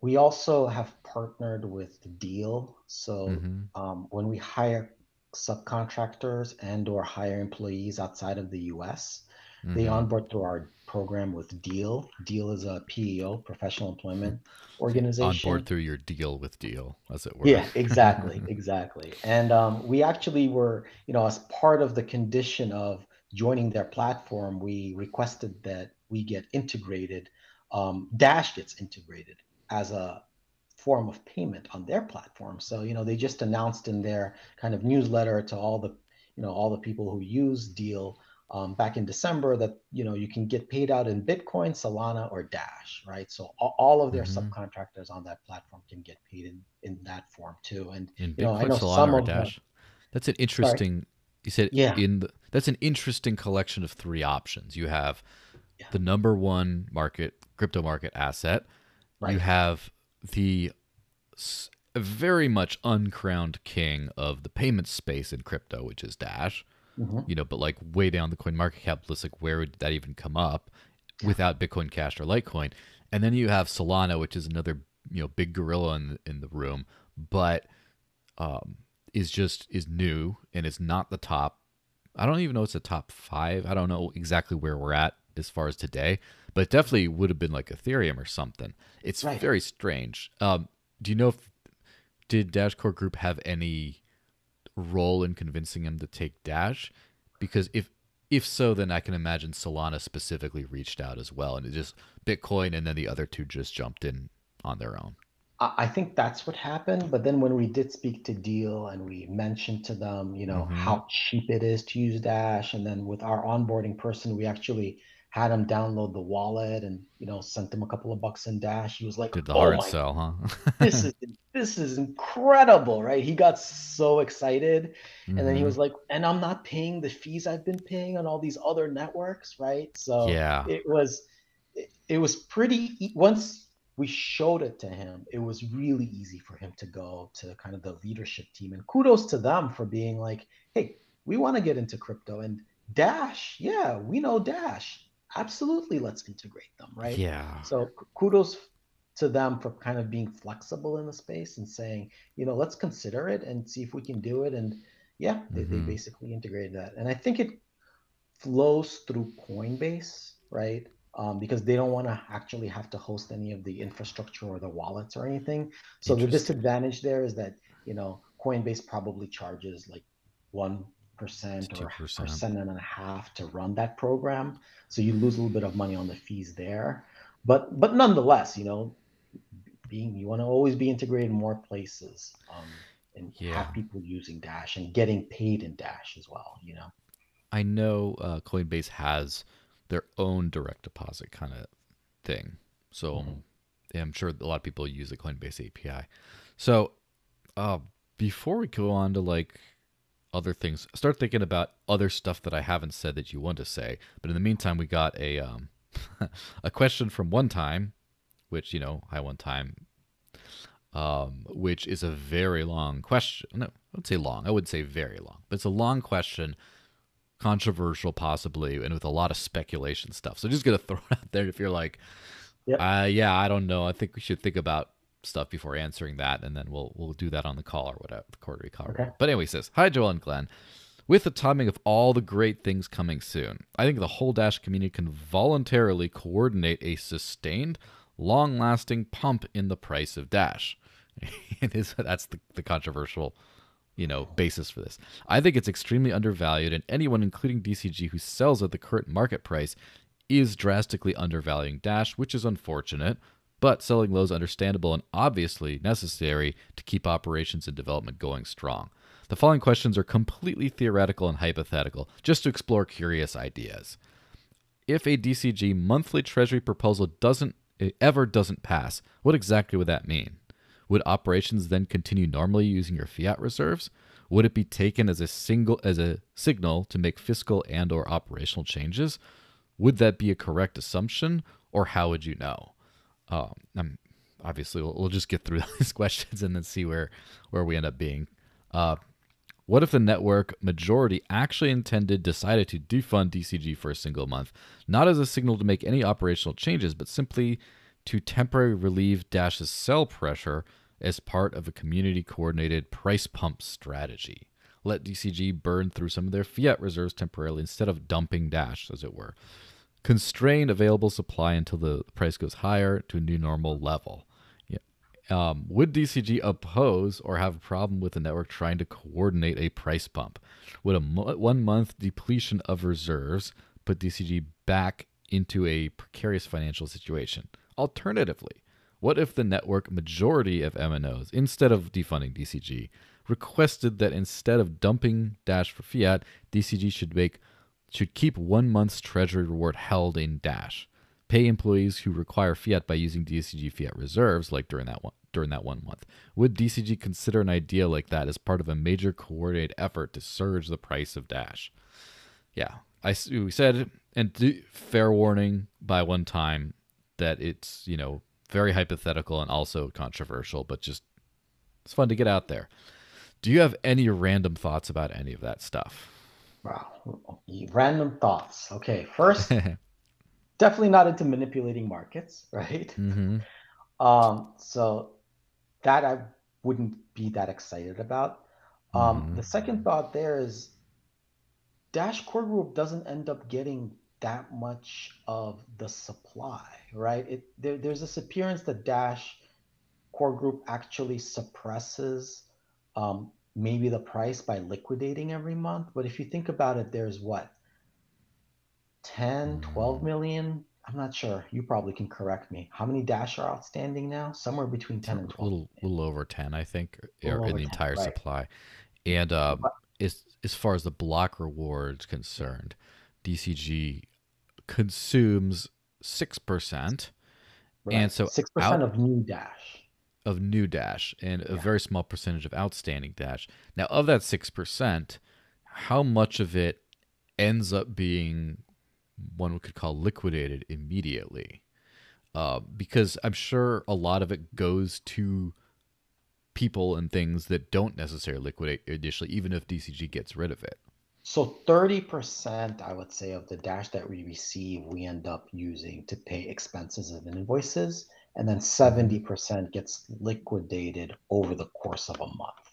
we also have partnered with Deel. So mm-hmm. um, when we hire subcontractors and or hire employees outside of the US. Mm-hmm. They onboard through our program with Deel. Deel is a PEO, professional employment organization. Onboard through your deal with Deel, as it were. Yeah, exactly, exactly. And um, we actually were, you know, as part of the condition of joining their platform, we requested that we get integrated. Um, Dash gets integrated as a form of payment on their platform. So, you know, they just announced in their kind of newsletter to all the, you know, all the people who use Deel um, back in December that, you know, you can get paid out in Bitcoin, Solana, or Dash, right? So all of their mm-hmm. subcontractors on that platform can get paid in, in that form too. And, in you know, Bitcoin, I know Solana, some or of Dash. Them, that's an interesting, sorry. you said yeah. in the, that's an interesting collection of three options. You have yeah. the number one market, crypto market asset. Right. You have the very much uncrowned king of the payment space in crypto, which is Dash. Mm-hmm. You know, but like way down the coin market cap list, like where would that even come up without Bitcoin Cash or Litecoin? And then you have Solana, which is another you know big gorilla in in the room, but um, is just is new and is not the top. I don't even know it's a top five. I don't know exactly where we're at as far as today, but it definitely would have been like Ethereum or something. It's right. very strange. Um, do you know if did Dash Core Group have any role in convincing him to take Dash? Because if if so, then I can imagine Solana specifically reached out as well, and it just Bitcoin, and then the other two just jumped in on their own. I think that's what happened. But then when we did speak to Deel and we mentioned to them, you know, mm-hmm. how cheap it is to use Dash, and then with our onboarding person, we actually had him download the wallet and you know sent him a couple of bucks in dash he was like did the oh hard sell huh this is this is incredible, right? He got so excited. Mm-hmm. And then he mm-hmm. was like, and I'm not paying the fees I've been paying on all these other networks, right? So yeah, it was it, it was pretty once we showed it to him, it was really easy for him to go to kind of the leadership team. And kudos to them for being like, hey, we want to get into crypto. And Dash, yeah, we know Dash. Absolutely, let's integrate them, right? Yeah. So kudos to them for kind of being flexible in the space and saying, you know, let's consider it and see if we can do it. And yeah, they, mm-hmm. they basically integrated that. And I think it flows through Coinbase, right? Um, because they don't want to actually have to host any of the infrastructure or the wallets or anything. So the disadvantage there is that, you know, Coinbase probably charges like one percent or percent and a half to run that program. So you lose a little bit of money on the fees there. But but nonetheless, you know, being you want to always be integrated in more places um, and yeah. have people using Dash and getting paid in Dash as well. You know, I know uh, Coinbase has their own direct deposit kind of thing, so mm-hmm. yeah, I'm sure a lot of people use the Coinbase API. So uh, before we go on to like other things, start thinking about other stuff that I haven't said that you want to say. But in the meantime, we got a um, a question from one time which you know I one time, um, which is a very long question. No, I would say long. I would say very long, but it's a long question, controversial possibly, and with a lot of speculation stuff. So just gonna throw it out there if you're like, yep. uh, yeah, I don't know. I think we should think about stuff before answering that, and then we'll we'll do that on the call or whatever the quarterly call. Okay. But anyway, says hi, Joel and Glenn. With the timing of all the great things coming soon, I think the whole Dash community can voluntarily coordinate a sustained long lasting pump in the price of Dash. it is that's the, the controversial you know basis for this. I think it's extremely undervalued, and anyone, including DCG, who sells at the current market price is drastically undervaluing Dash, which is unfortunate. But selling low is understandable and obviously necessary to keep operations and development going strong. The following questions are completely theoretical and hypothetical, just to explore curious ideas. If a DCG monthly treasury proposal doesn't eh, ever doesn't pass, what exactly would that mean? Would operations then continue normally using your fiat reserves? Would it be taken as a single as a signal to make fiscal and or operational changes? Would that be a correct assumption, or how would you know? Um, I'm, obviously, we'll, we'll, just get through these questions and then see where where we end up being. Uh, what if the network majority actually intended decided to defund DCG for a single month, not as a signal to make any operational changes, but simply to temporarily relieve Dash's sell pressure as part of a community coordinated price pump strategy? Let DCG burn through some of their fiat reserves temporarily instead of dumping Dash, as it were. Constrain available supply until the price goes higher to a new normal level. Um, would DCG oppose or have a problem with the network trying to coordinate a price pump? Would a one month depletion of reserves put DCG back into a precarious financial situation? Alternatively, what if the network majority of MNOs, instead of defunding DCG, requested that instead of dumping Dash for fiat, DCG should make should keep one month's treasury reward held in Dash? pay employees who require fiat by using DCG fiat reserves, like during that one during that one month. Would DCG consider an idea like that as part of a major coordinated effort to surge the price of Dash? Yeah, I we said, and fair warning by one time that it's you know very hypothetical and also controversial, but just it's fun to get out there. Do you have any random thoughts about any of that stuff? Wow, random thoughts. Okay, first, definitely not into manipulating markets, right? Mm-hmm. Um, so that I wouldn't be that excited about. Um, mm-hmm. The second thought there is Dash Core Group doesn't end up getting that much of the supply, right? It there, there's this appearance that Dash Core Group actually suppresses um, maybe the price by liquidating every month. But if you think about it, there's what 10, 12 million. I'm not sure. You probably can correct me. How many Dash are outstanding now? Somewhere between 10 and 12. A little, little over 10, I think, in the 10, entire right. supply. And uh, as, as far as the block rewards concerned, DCG consumes 6%. Right. And so 6% out, of new Dash. Of new Dash and a yeah. very small percentage of outstanding Dash. Now, of that 6%, how much of it ends up being one we could call liquidated immediately? Uh, because I'm sure a lot of it goes to people and things that don't necessarily liquidate initially, even if DCG gets rid of it. So 30%, I would say, of the Dash that we receive, we end up using to pay expenses and invoices. And then 70% mm-hmm. gets liquidated over the course of a month.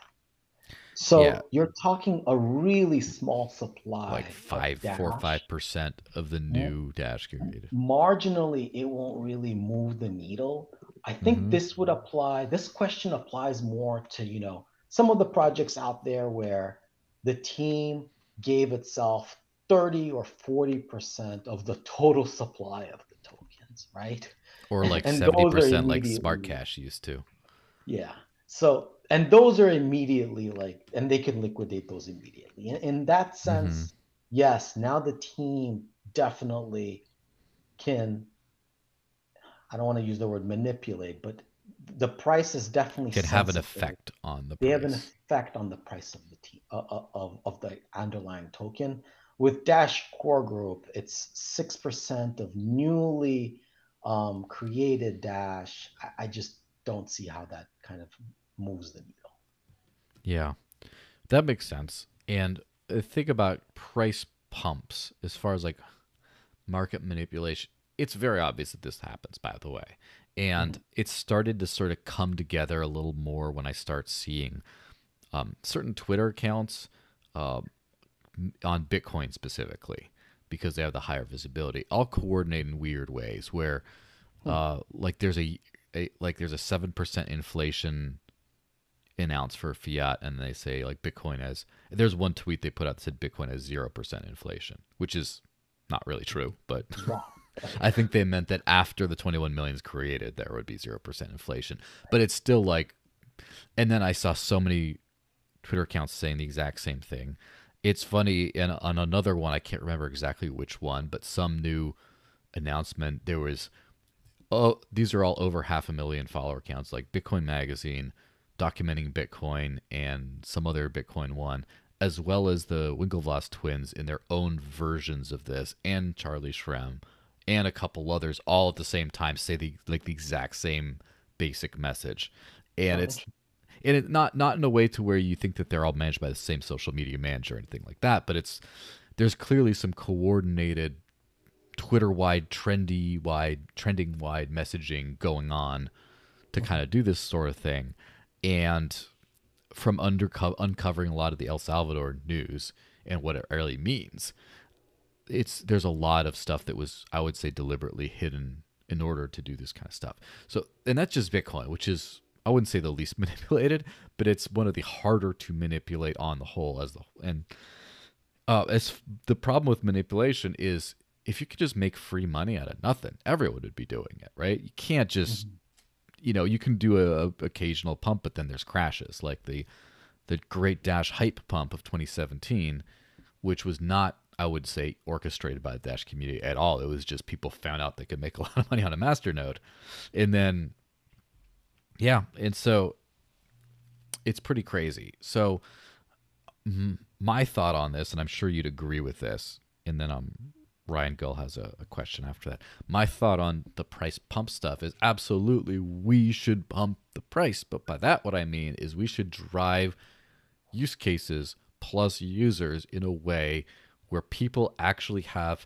So yeah. you're talking a really small supply. Like five, four, five percent of the new Dash created. Marginally, it won't really move the needle. I think mm-hmm. this would apply. This question applies more to you know some of the projects out there where the team gave itself 30 or 40 percent of the total supply of the tokens, right? Or like 70 percent, like Smart Cash used to. Yeah. So and those are immediately like and they can liquidate those immediately in, in that sense mm-hmm. yes now the team definitely can i don't want to use the word manipulate but the price is definitely could have an effect on the they price. have an effect on the price of the team uh, uh, of, of the underlying token with dash core group it's 6% of newly um, created dash I, I just don't see how that kind of moves the needle. Yeah, that makes sense. And uh, think about price pumps as far as like market manipulation. It's very obvious that this happens, by the way. And mm-hmm. it's started to sort of come together a little more when I start seeing um, certain Twitter accounts uh, on Bitcoin specifically because they have the higher visibility. I'll coordinate in weird ways where, hmm. uh, like there's a, a like there's a seven percent inflation announce for fiat and they say like Bitcoin has there's one tweet they put out that said Bitcoin has zero percent inflation, which is not really true, but I think they meant that after the 21 million is created, there would be zero percent inflation. But it's still like, and then I saw so many Twitter accounts saying the exact same thing. It's funny, and on another one, I can't remember exactly which one, but some new announcement there was. Oh, these are all over half a million follower accounts, like Bitcoin Magazine, documenting Bitcoin and some other Bitcoin one, as well as the Winklevoss twins in their own versions of this, and Charlie Shrem, and a couple others, all at the same time say the like the exact same basic message, and it's and it not not in a way to where you think that they're all managed by the same social media manager or anything like that, but it's there's clearly some coordinated Twitter wide, trendy wide, trending wide messaging going on to mm-hmm. kind of do this sort of thing and from underco- uncovering a lot of the El Salvador news and what it really means, it's there's a lot of stuff that was I would say deliberately hidden in order to do this kind of stuff. So and that's just Bitcoin, which is I wouldn't say the least manipulated, but it's one of the harder to manipulate on the whole as the and uh, as the problem with manipulation is if you could just make free money out of nothing, everyone would be doing it, right? You can't just mm-hmm you know you can do a, a, occasional pump, but then there's crashes like the the Great Dash hype pump of 2017, which was not I would say orchestrated by the Dash community at all. It was just people found out they could make a lot of money on a master node, and then yeah, and so it's pretty crazy. So my thought on this, and I'm sure you'd agree with this, and then I'm Ryan Gull has a, a, question after that. My thought on the price pump stuff is absolutely we should pump the price. But by that, what I mean is we should drive use cases plus users in a way where people actually have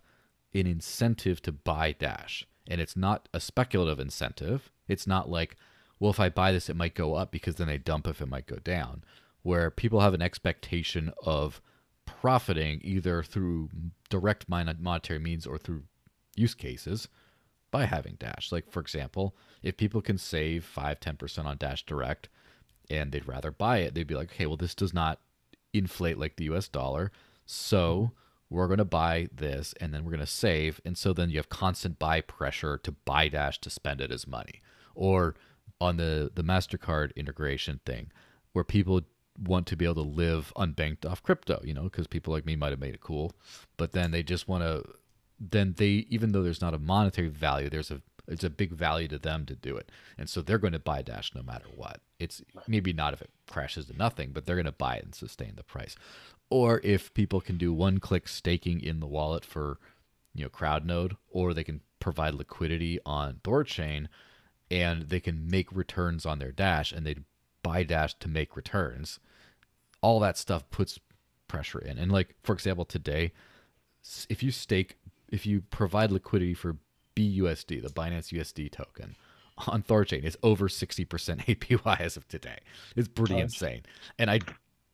an incentive to buy Dash. And it's not a speculative incentive. It's not like, well, if I buy this, it might go up because then they dump if it might go down. Where people have an expectation of profiting either through direct monetary means or through use cases by having Dash. Like, for example, if people can save 5 10% on Dash Direct and they'd rather buy it, they'd be like, okay, well, this does not inflate like the US dollar. So we're going to buy this and then we're going to save. And so then you have constant buy pressure to buy Dash to spend it as money. Or on the, the MasterCard integration thing, where people want to be able to live unbanked off crypto, you know, because people like me might have made it cool, but then they just want to, then they, even though there's not a monetary value, there's a it's a big value to them to do it, and so they're going to buy Dash no matter what. It's maybe not if it crashes to nothing, but they're going to buy it and sustain the price. Or if people can do one-click staking in the wallet for, you know, CrowdNode, or they can provide liquidity on THORChain, and they can make returns on their Dash, and they buy Dash to make returns. All that stuff puts pressure in. And like for example, today, if you stake, if you provide liquidity for BUSD, the Binance USD token, on THORChain, it's over 60% APY as of today. It's pretty insane. And I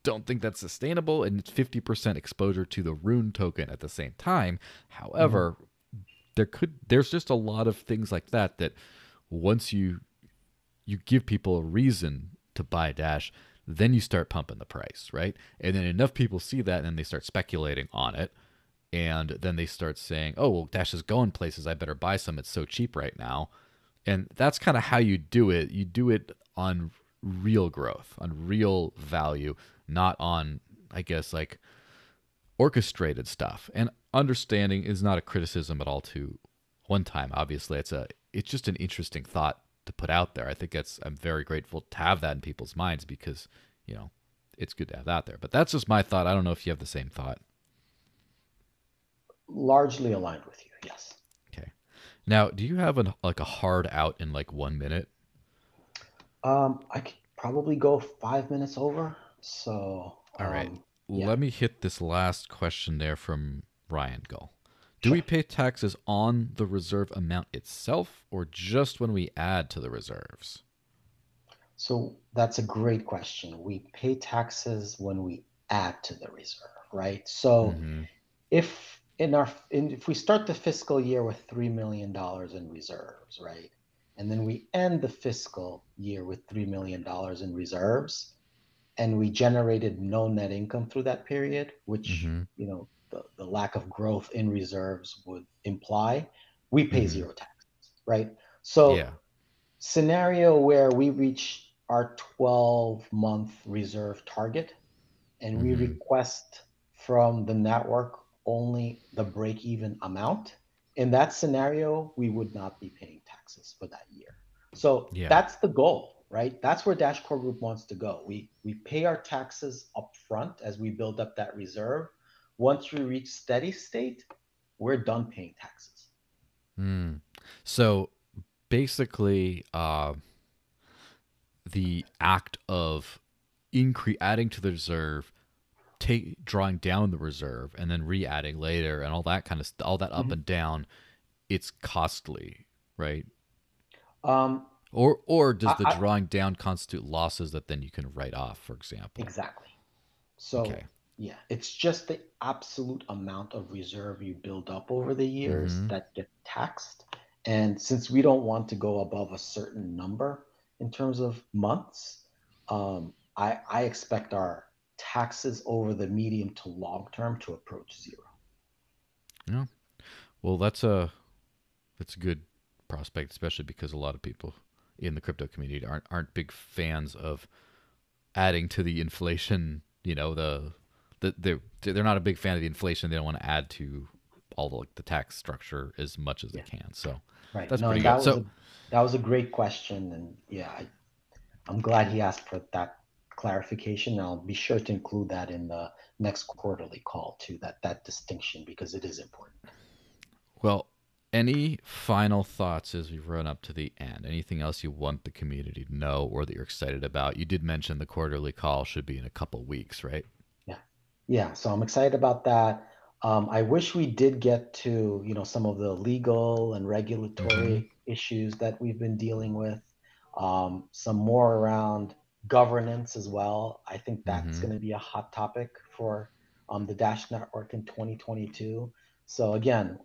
don't think that's sustainable. And it's 50% exposure to the Rune token at the same time. However, mm-hmm. there could there's just a lot of things like that that once you you give people a reason to buy Dash, then you start pumping the price, right? And then enough people see that and then they start speculating on it. And then they start saying, oh, well, Dash is going places. I better buy some. It's so cheap right now. And that's kind of how you do it. You do it on real growth, on real value, not on, I guess, like orchestrated stuff. And understanding is not a criticism at all to one time. Obviously, it's a it's just an interesting thought to put out there. I think that's I'm very grateful to have that in people's minds because you know it's good to have that there. But that's just my thought. I don't know if you have the same thought. Largely aligned with you. Yes. Okay. Now, do you have an like a hard out in like one minute? Um, I could probably go five minutes over. So. All right. Um, yeah. Let me hit this last question there from Ryan Gull. Do we pay taxes on the reserve amount itself or just when we add to the reserves? So that's a great question. We pay taxes when we add to the reserve, right? So mm-hmm. if in our in, if we start the fiscal year with 3 million dollars in reserves, right? And then we end the fiscal year with 3 million dollars in reserves and we generated no net income through that period, which mm-hmm. you know the, the lack of growth in reserves would imply, we pay mm-hmm. zero taxes, right? So, yeah. scenario where we reach our 12 month reserve target and mm-hmm. we request from the network only the break even amount, in that scenario, we would not be paying taxes for that year. So, yeah. that's the goal, right? That's where Dash Core Group wants to go. We, we pay our taxes up front as we build up that reserve once we reach steady state, we're done paying taxes. Mm. So basically, uh, the act of incre- adding to the reserve, take drawing down the reserve, and then re-adding later, and all that kind of st- all that up mm-hmm. and down, it's costly, right? Um, or or does the I, drawing down constitute losses that then you can write off, for example? Exactly. So okay. Yeah, it's just the absolute amount of reserve you build up over the years mm-hmm. that get taxed. And since we don't want to go above a certain number in terms of months, um, I, I expect our taxes over the medium to long term to approach zero. Yeah. Well, that's a that's a good prospect, especially because a lot of people in the crypto community aren't aren't big fans of adding to the inflation. You know the they're they're not a big fan of the inflation. They don't want to add to all the like the tax structure as much as yeah. they can. So right. that's no, pretty that good. so a, that was a great question, and yeah, I, I'm glad he asked for that clarification. I'll be sure to include that in the next quarterly call too. That that distinction because it is important. Well, any final thoughts as we run up to the end? Anything else you want the community to know or that you're excited about? You did mention the quarterly call should be in a couple weeks, right? Yeah, so I'm excited about that. Um, I wish we did get to, you know, some of the legal and regulatory mm-hmm. issues that we've been dealing with. Um, some more around governance as well. I think that's mm-hmm. going to be a hot topic for um, the Dash Network in 2022. So again,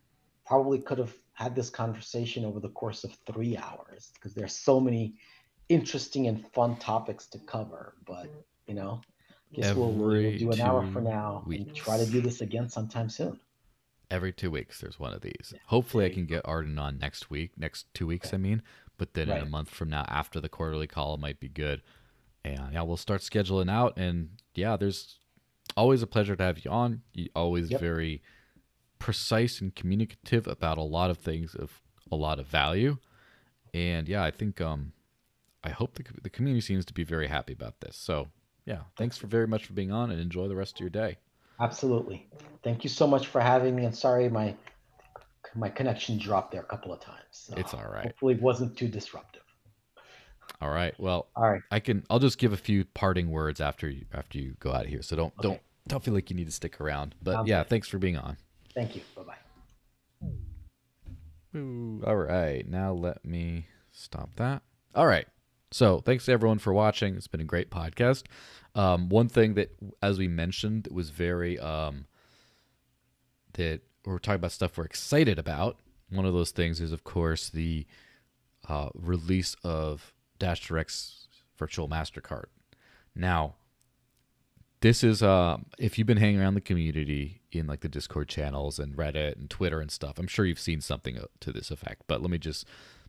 probably could have had this conversation over the course of three hours because there's so many interesting and fun topics to cover. But you know, Guess we'll, we'll do an hour for now weeks. and try to do this again sometime soon. Every two weeks, there's one of these. Yeah. Hopefully, I can get Arden on next week, next two weeks, okay. I mean. But then right. in a month from now, after the quarterly call, might be good. And yeah, we'll start scheduling out. And yeah, there's always a pleasure to have you on. You always yep. very precise and communicative about a lot of things of a lot of value. And yeah, I think um, I hope the the community seems to be very happy about this. So yeah, thanks for very much for being on, and enjoy the rest of your day. Absolutely. Thank you so much for having me. And sorry, my my connection dropped there a couple of times. So it's all right. Hopefully, it wasn't too disruptive. All right. Well, all right. I can. I'll just give a few parting words after you after you go out of here. So don't okay. don't don't feel like you need to stick around. But Sounds yeah, thanks for being on. Thank you. Bye bye. All right. Now let me stop that. All right. So thanks to everyone for watching. It's been a great podcast. Um, one thing that, as we mentioned, was very um, that we're talking about stuff we're excited about. One of those things is, of course, the uh, release of Dash Direct's virtual Mastercard. Now, this is uh, if you've been hanging around the community in like the Discord channels and Reddit and Twitter and stuff, I'm sure you've seen something to this effect. But let me just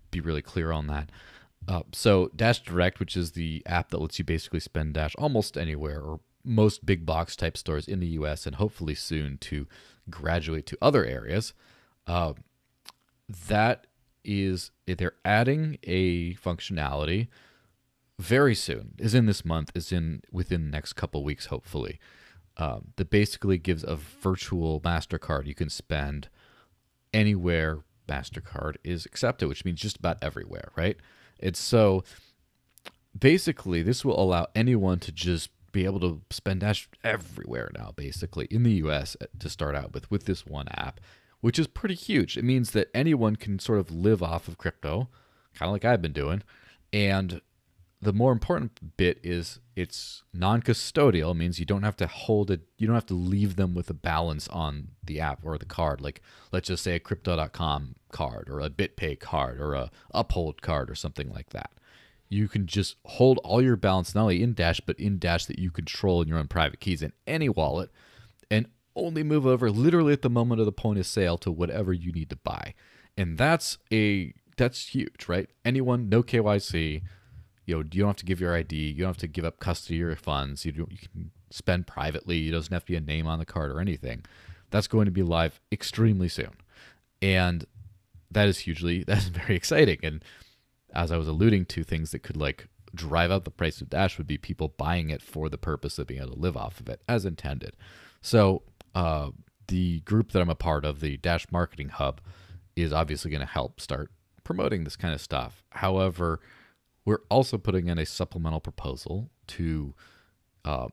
be really clear on that. Uh, so Dash Direct, which is the app that lets you basically spend Dash almost anywhere or most big box type stores in the U.S. and hopefully soon to graduate to other areas. Uh, that is they're adding a functionality very soon. Is in this month. Is in within the next couple weeks, hopefully. Um, that basically gives a virtual Mastercard you can spend anywhere Mastercard is accepted, which means just about everywhere, right? It's so basically this will allow anyone to just be able to spend Dash everywhere now, basically in the US uh, to start out with, with this one app, which is pretty huge. It means that anyone can sort of live off of crypto, kind of like I've been doing. And the more important bit is it's non-custodial means you don't have to hold it you don't have to leave them with a balance on the app or the card. Like let's just say a crypto.com card or a bitpay card or a uphold card or something like that. You can just hold all your balance not only in dash but in dash that you control in your own private keys in any wallet and only move over literally at the moment of the point of sale to whatever you need to buy. And that's a that's huge right? Anyone no kyc you know you don't have to give your id you don't have to give up custody of your funds you, you can spend privately it doesn't have to be a name on the card or anything. That's going to be live extremely soon. And that is hugely that's very exciting. And as i was alluding to things that could like drive up the price of dash would be people buying it for the purpose of being able to live off of it as intended. So uh, the group that i'm a part of the dash marketing hub is obviously going to help start promoting this kind of stuff. However we're also putting in a supplemental proposal to uh,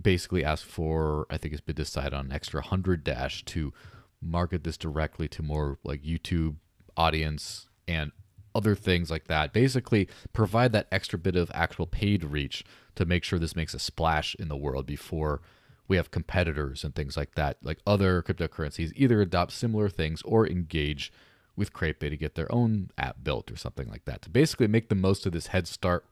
basically ask for, I think it's been decided on an extra 100 dash to market this directly to more like YouTube audience and other things like that. Basically, provide that extra bit of actual paid reach to make sure this makes a splash in the world before we have competitors and things like that, like other cryptocurrencies, either adopt similar things or engage with CrayPay to get their own app built or something like that to basically make the most of this head start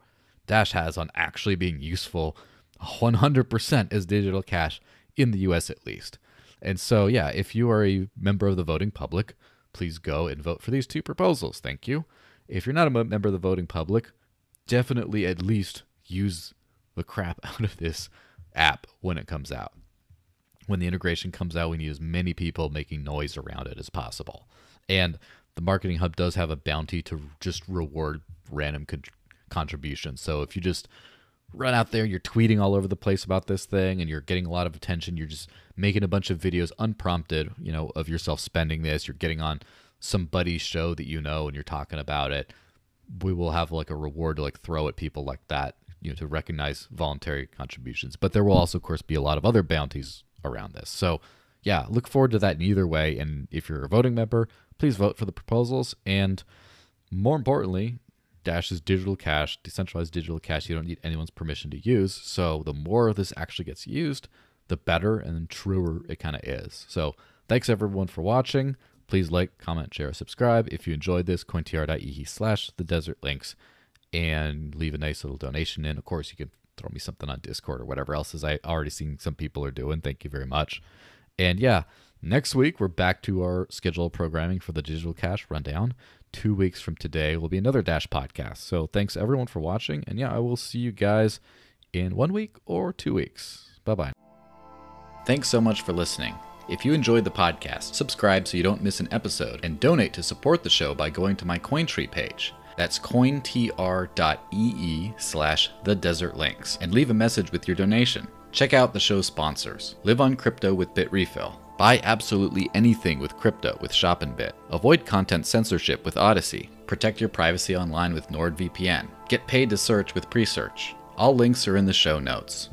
Dash has on actually being useful 100% as digital cash in the US at least. And so, yeah, if you are a member of the voting public, please go and vote for these two proposals. Thank you. If you're not a member of the voting public, definitely at least use the crap out of this app when it comes out. When the integration comes out, we need as many people making noise around it as possible. And the marketing hub does have a bounty to just reward random con- contributions. So if you just run out there, and you're tweeting all over the place about this thing and you're getting a lot of attention, you're just making a bunch of videos unprompted, you know, of yourself spending this, you're getting on somebody's show that you know and you're talking about it. We will have like a reward to like throw at people like that, you know, to recognize voluntary contributions. But there will also, of course, be a lot of other bounties around this. So, yeah, look forward to that in either way. And if you're a voting member, Please vote for the proposals. And more importantly, Dash is digital cash, decentralized digital cash. You don't need anyone's permission to use. So the more this actually gets used, the better and truer it kind of is. So thanks everyone for watching. Please like, comment, share, subscribe. If you enjoyed this, cointr.ee slash the desert lynx and leave a nice little donation in. Of course, you can throw me something on Discord or whatever else as I already seen some people are doing. Thank you very much. And yeah, Next week, we're back to our schedule programming for the Digital Cash Rundown. Two weeks from today will be another Dash podcast. So thanks everyone for watching. And yeah, I will see you guys in one week or two weeks. Bye bye. Thanks so much for listening. If you enjoyed the podcast, subscribe so you don't miss an episode and donate to support the show by going to my Cointree page. That's cointr.ee slash the desert lynx and leave a message with your donation. Check out the show's sponsors. Live on crypto with Bitrefill. Buy absolutely anything with crypto with ShopinBit. Avoid content censorship with Odysee. Protect your privacy online with NordVPN. Get paid to search with Presearch. All links are in the show notes.